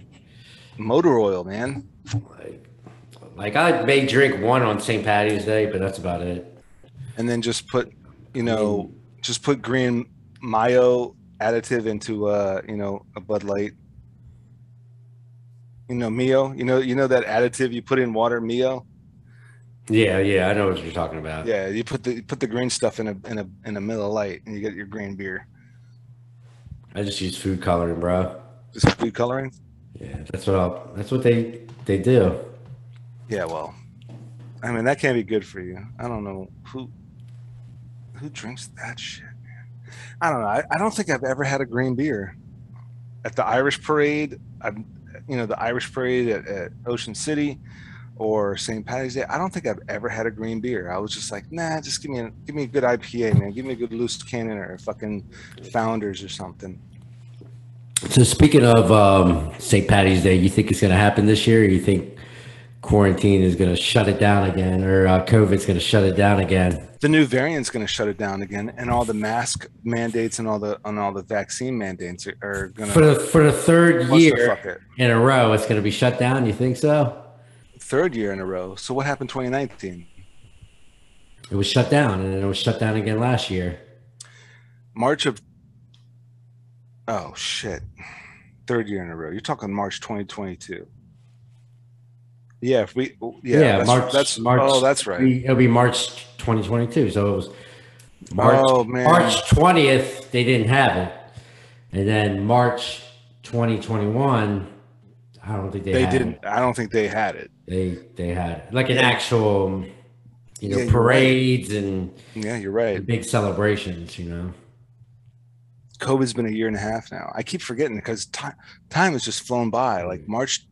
motor oil, man. Like, like I may drink one on St. Patty's Day, but that's about it. And then just put, you know, just put green Mio additive into uh, you know, a Bud Light. You know, Mio. You know, you know that additive you put in water, Mio. Yeah, yeah, I know what you're talking about. Yeah, you put the you put the green stuff in a in a in a Miller Light, and you get your green beer. I just use food coloring, bro. Just food coloring. Yeah, that's what I'll, that's what they they do. Yeah, well, I mean that can't be good for you. I don't know who who drinks that shit, man. I don't know. I, I don't think I've ever had a green beer at the Irish Parade. I've you know the Irish Parade at, at Ocean City or St. Patty's Day. I don't think I've ever had a green beer. I was just like, nah, just give me a give me a good IPA, man. Give me a good loose cannon or fucking Founders or something. So speaking of um, St. Patty's Day, you think it's going to happen this year? Or you think quarantine is going to shut it down again, or uh, COVID's going to shut it down again? the new variant's going to shut it down again, and all the mask mandates and all the and all the vaccine mandates are, are going For to the for the third year in a row, it's going to be shut down. You think so? Third year in a row. So what happened 2019? It was shut down, and it was shut down again last year. March of oh shit, third year in a row. You're talking March 2022. Yeah, if we yeah, Yeah, that's, March. That's March. oh that's right. It'll be March 2022. So it was March. Oh. March 20th. They didn't have it, and then March 2021. I don't think they, They had didn't. It. I don't think they had it. They they had like an actual, you know, Yeah, you're right. parades and Yeah, you're right. big celebrations. You know. COVID's been a year and a half now. I keep forgetting because time time has just flown by. Like March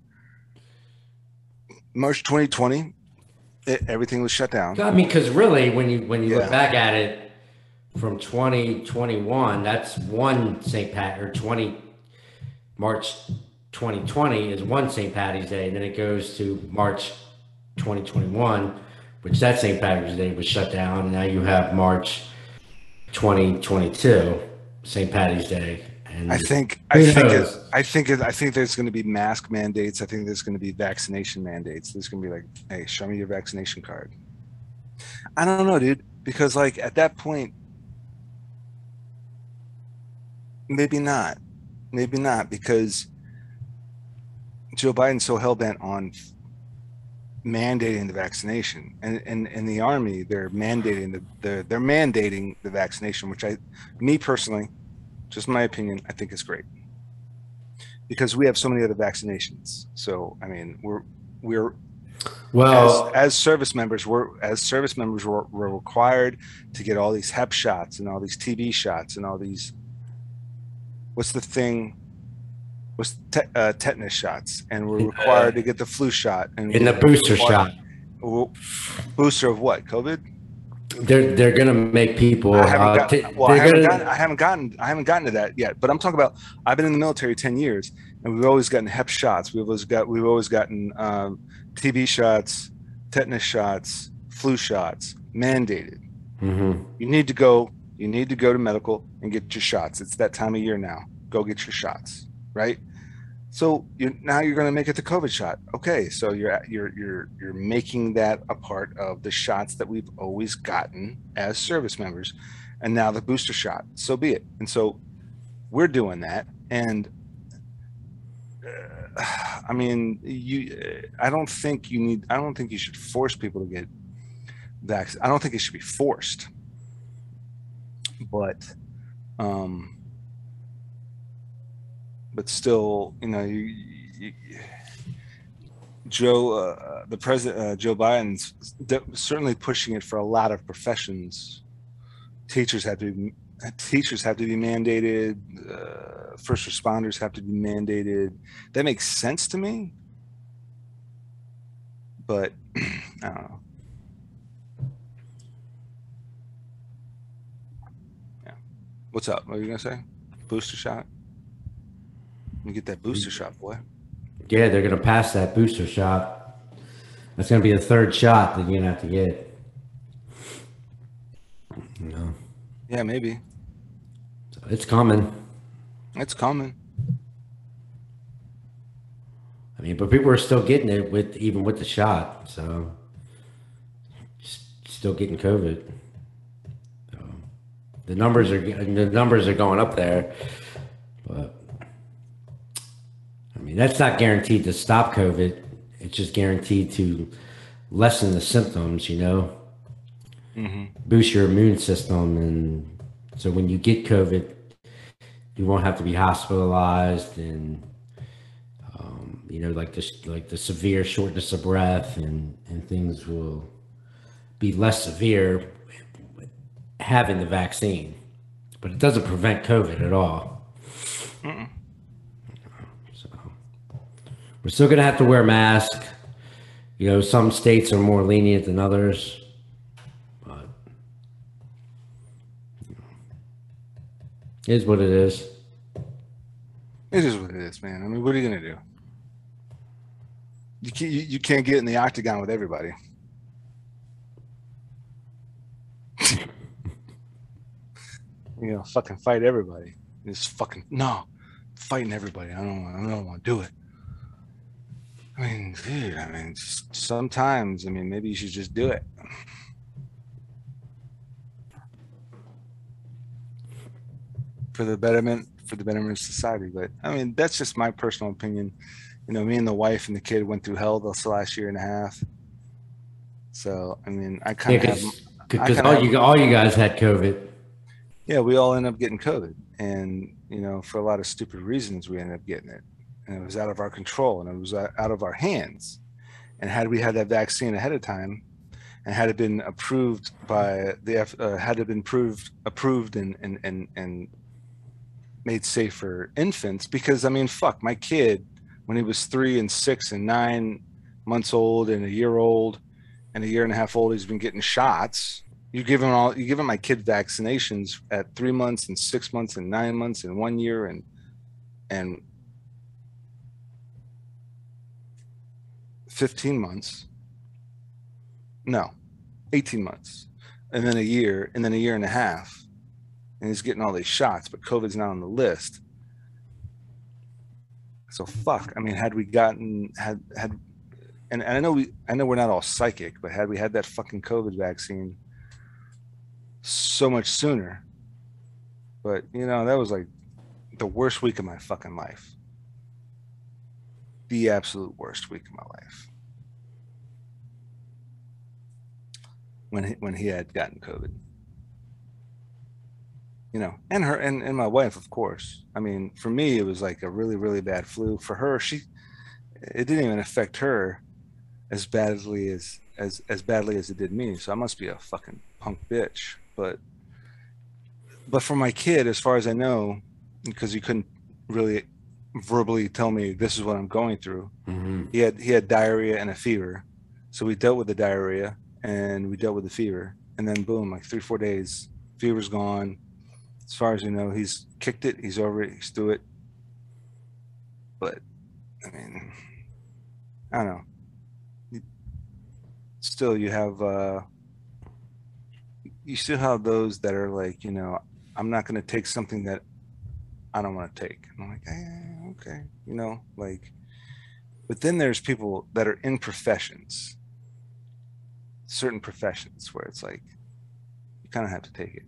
March 2020, it, everything was shut down. I mean, because really, when you when you Yeah. look back at it from 2021, that's one St. Pat or 20 March 2020 is one St. Patty's Day, and then it goes to March 2021, which that St. Patrick's Day was shut down. And now you have March 2022, St. Patty's Day, and I think I think it. I think it, I think there's going to be mask mandates. I think there's going to be vaccination mandates. There's going to be like, hey, show me your vaccination card. I don't know, dude, because like at that point, maybe not, maybe not, because Joe Biden's so hell bent on mandating the vaccination, and and in the army they're mandating the they're, they're mandating the vaccination, which I, me personally, just my opinion, I think is great because we have so many other vaccinations. So I mean, we're we're well, as, as service members, we're as service members we're, we're required to get all these Hep shots and all these TB shots and all these. What's the thing? What's te- uh, tetanus shots? And we're required to get the flu shot and in the booster required- shot, booster of what? COVID. They're they're gonna make people. I haven't, uh, got, well, I haven't, gonna- gotten, I haven't gotten I haven't gotten to that yet. But I'm talking about I've been in the military ten years, and we've always gotten Hep shots. We've always got we've always gotten um, TB shots, tetanus shots, flu shots mandated. Mm-hmm. You need to go. You need to go to medical and get your shots. It's that time of year now. Go get your shots, right? So you now you're going to make it the COVID shot. Okay, so you're you're you're you're making that a part of the shots that we've always gotten as service members, and now the booster shot. So be it. And so we're doing that, and uh, I mean, you. I don't think you need. I don't think you should force people to get vaccinated. I don't think it should be forced, but. um but still, you know, you, you, Joe, uh, the president, uh, Joe Biden's de- certainly pushing it for a lot of professions. Teachers have to be teachers have to be mandated. Uh, first responders have to be mandated. That makes sense to me, but I don't know. Yeah, what's up? What are you gonna say? Booster shot. You get that booster shot, boy. Yeah, they're gonna pass that booster shot. That's gonna be the third shot that you're gonna have to get. No. Yeah, maybe. so it's coming. It's coming. I mean, but people are still getting it with even with the shot, so still getting COVID. So, the numbers are the numbers are going up there, but I mean that's not guaranteed to stop COVID. It's just guaranteed to lessen the symptoms. You know, mm-hmm. boost your immune system, and so when you get COVID, you won't have to be hospitalized and um, you know, like this, like the severe shortness of breath and and things will be less severe having the vaccine, but it doesn't prevent COVID at all. So we're still gonna have to wear masks. You know, some states are more lenient than others, but it is what it is. It is what it is, man. I mean, what are you gonna do? You can't you can't get in the octagon with everybody. you know, fucking fight everybody. Just fucking no, fighting everybody. I don't. I don't want to do it. I mean, dude. I mean, sometimes. I mean, maybe you should just do it. for the betterment for the betterment of society. But I mean, that's just my personal opinion. You know, me and the wife and the kid went through hell this last year and a half. So I mean, I kind of Yeah, because all have- you all you guys had COVID. Yeah, we all end up getting COVID, and you know, for a lot of stupid reasons, we ended up getting it, and it was out of our control, and it was out of our hands. And had we had that vaccine ahead of time, and had it been approved by the F, uh, had it been proved approved and and and and made safe for infants, because I mean, fuck, my kid when he was three and six and nine months old and a year old and a year and a half old, he's been getting shots. You give him all you give him my kid vaccinations at three months and six months and nine months and one year and and 15 months. No, 18 months. And then a year, and then a year and a half. And he's getting all these shots, but COVID's not on the list. So fuck. I mean, had we gotten had had and, and I know we I know we're not all psychic, but had we had that fucking COVID vaccine so much sooner. But you know, that was like the worst week of my fucking life. The absolute worst week of my life. When he, when he had gotten COVID. You know, and her and, and my wife, of course. I mean, for me, it was like a really, really bad flu. For her, she it didn't even affect her as badly as as as badly as it did me. So I must be a fucking punk bitch. But but for my kid, as far as I know, because you couldn't really verbally tell me this is what I'm going through. Mm-hmm. He had he had diarrhea and a fever, so we dealt with the diarrhea and we dealt with the fever, and then boom, like three four days, fever's gone. As far as you know, he's kicked it. He's over it. He's through it. But I mean, I don't know. still you have uh you still have those that are like you know i'm not going to take something that i don't want to take i'm like eh, okay you know like but then there's people that are in professions certain professions where it's like you kind of have to take it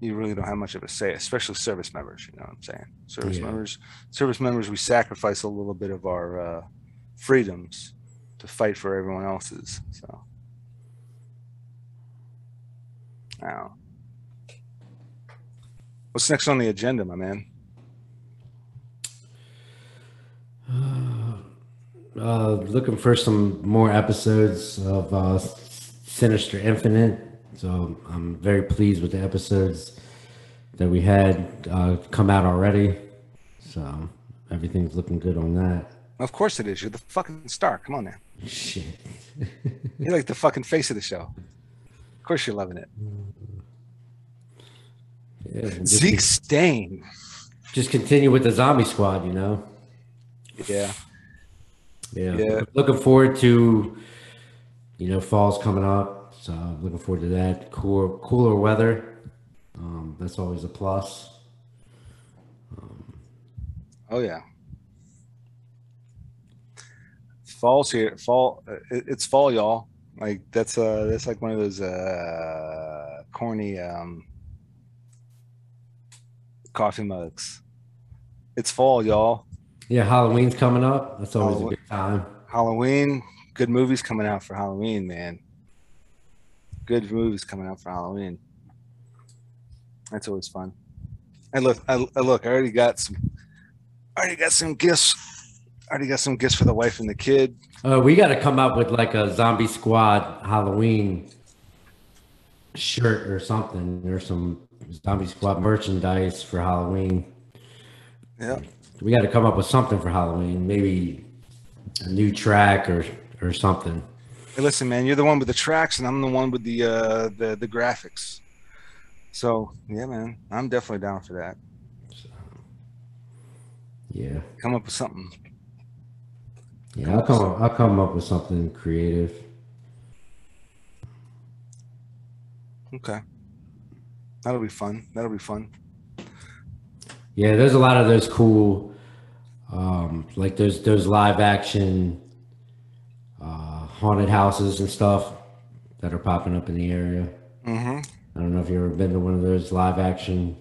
you really don't have much of a say especially service members you know what i'm saying service Yeah. members service members we sacrifice a little bit of our uh freedoms to fight for everyone else's. So, now, what's next on the agenda, my man? Uh, looking for some more episodes of uh, Sinister Infinite. So I'm very pleased with the episodes that we had uh, come out already. So everything's looking good on that. Of course it is. You're the fucking star. Come on now. Shit. You're like the fucking face of the show. Of course you're loving it. Yeah, Zeke Stain. just continue with the Zombie Squad, you know. Yeah. Yeah. Yeah. Looking forward to, you know, fall's coming up. So looking forward to that. Cooler, cooler weather. Um, that's always a plus. Oh yeah. Fall's here. Fall. uh, It, it's fall, y'all. Like that's uh that's like one of those uh corny um coffee mugs. It's fall, y'all. Yeah, Halloween's coming up. That's always a good time. Halloween. Good movies coming out for Halloween, man. Good movies coming out for Halloween. That's always fun. And look, I, I look. I already got some. I already got some gifts. I already got some gifts for the wife and the kid. Uh, we got to come up with like a Zombie Squad Halloween shirt or something, or some Zombie Squad merchandise for Halloween. Yeah. We got to come up with something for Halloween. Maybe a new track or or something. Hey, listen, man, you're the one with the tracks, and I'm the one with the uh, the the graphics. So yeah, man, I'm definitely down for that. Yeah, Come up with something. yeah. I'll come. Up, I'll come up with something creative. Okay, that'll be fun. That'll be fun. Yeah, there's a lot of those cool, um, like those those live action uh, haunted houses and stuff that are popping up in the area. Mm-hmm. I don't know if you've ever been to one of those live action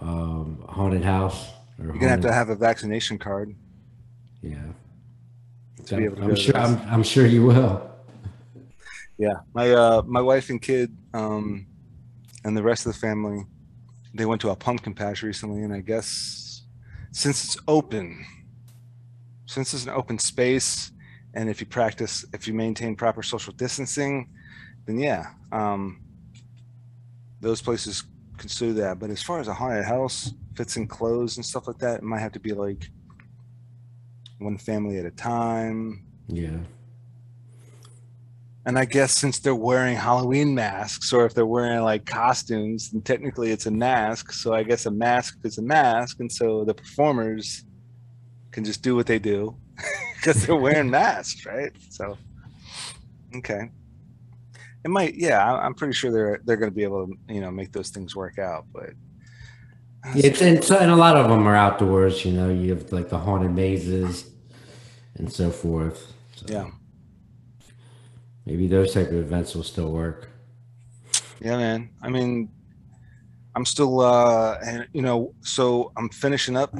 um, haunted house. Or You're gonna have to have a vaccination card yeah. to be able to I'm sure. I'm, I'm sure you will. Yeah, my uh, my wife and kid, um, and the rest of the family, they went to a pumpkin patch recently, and I guess since it's open, since it's an open space, and if you practice, if you maintain proper social distancing, then yeah, um, those places consider that. But as far as a haunted house, if it's enclosed and stuff like that, it might have to be like one family at a time. Yeah. And I guess since they're wearing Halloween masks, or if they're wearing like costumes, then technically it's a mask. So I guess a mask is a mask, and so the performers can just do what they do because they're wearing masks, right? So, okay, it might. Yeah, I'm pretty sure they're they're going to be able to you know make those things work out. But It's and, so, and a lot of them are outdoors. You know, you have like the haunted mazes and so forth. So yeah, Maybe those type of events will still work. Yeah, man. I mean, I'm still, uh, and you know, so I'm finishing up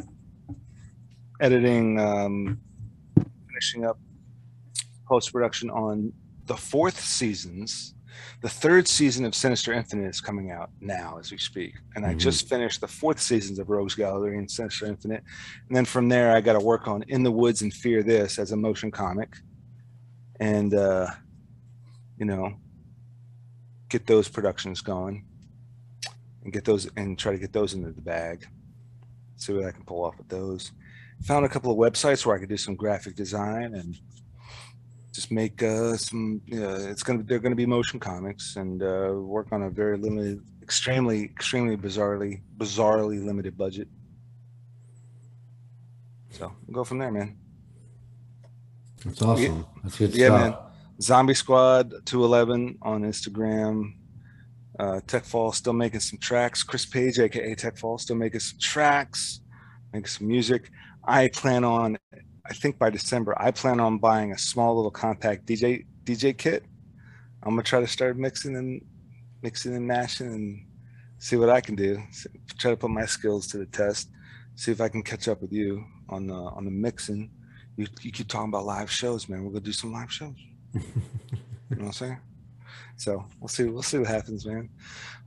editing, um, finishing up post production on the fourth seasons. The third season of Sinister Infinite is coming out now as we speak. And I Mhm. just finished the fourth seasons of Rogues Gallery and Sinister Infinite. And then from there, I got to work on In the Woods and Fear This as a motion comic. And, uh, you know, get those productions going and get those and try to get those into the bag. See what I can pull off with those. Found a couple of websites where I could do some graphic design and just make uh, some. Yeah, it's gonna they're gonna be motion comics and uh, work on a very limited, extremely, extremely bizarrely, bizarrely limited budget. So we'll go from there, man. That's awesome. That's good Yeah, stuff. man. Zombie Squad 211 on Instagram. Uh, Tech Fall still making some tracks. Chris Page, aka Tech Fall, still making some tracks, making some music. I plan on, I think by December, I plan on buying a small little compact DJ DJ kit. I'm gonna try to start mixing and mixing and mashing and see what I can do. Try to put my skills to the test. See if I can catch up with you on the on the mixing. You, you keep talking about live shows, man. We're gonna do some live shows. You know what I'm saying? So we'll see. We'll see what happens, man.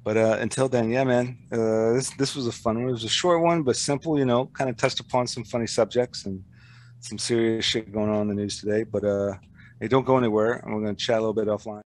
But uh, until then, yeah, man. Uh, this this was a fun one. It was a short one, but simple. You know, kind of touched upon some funny subjects and some serious shit going on in the news today. But uh, hey, don't go anywhere. And we're gonna chat a little bit offline.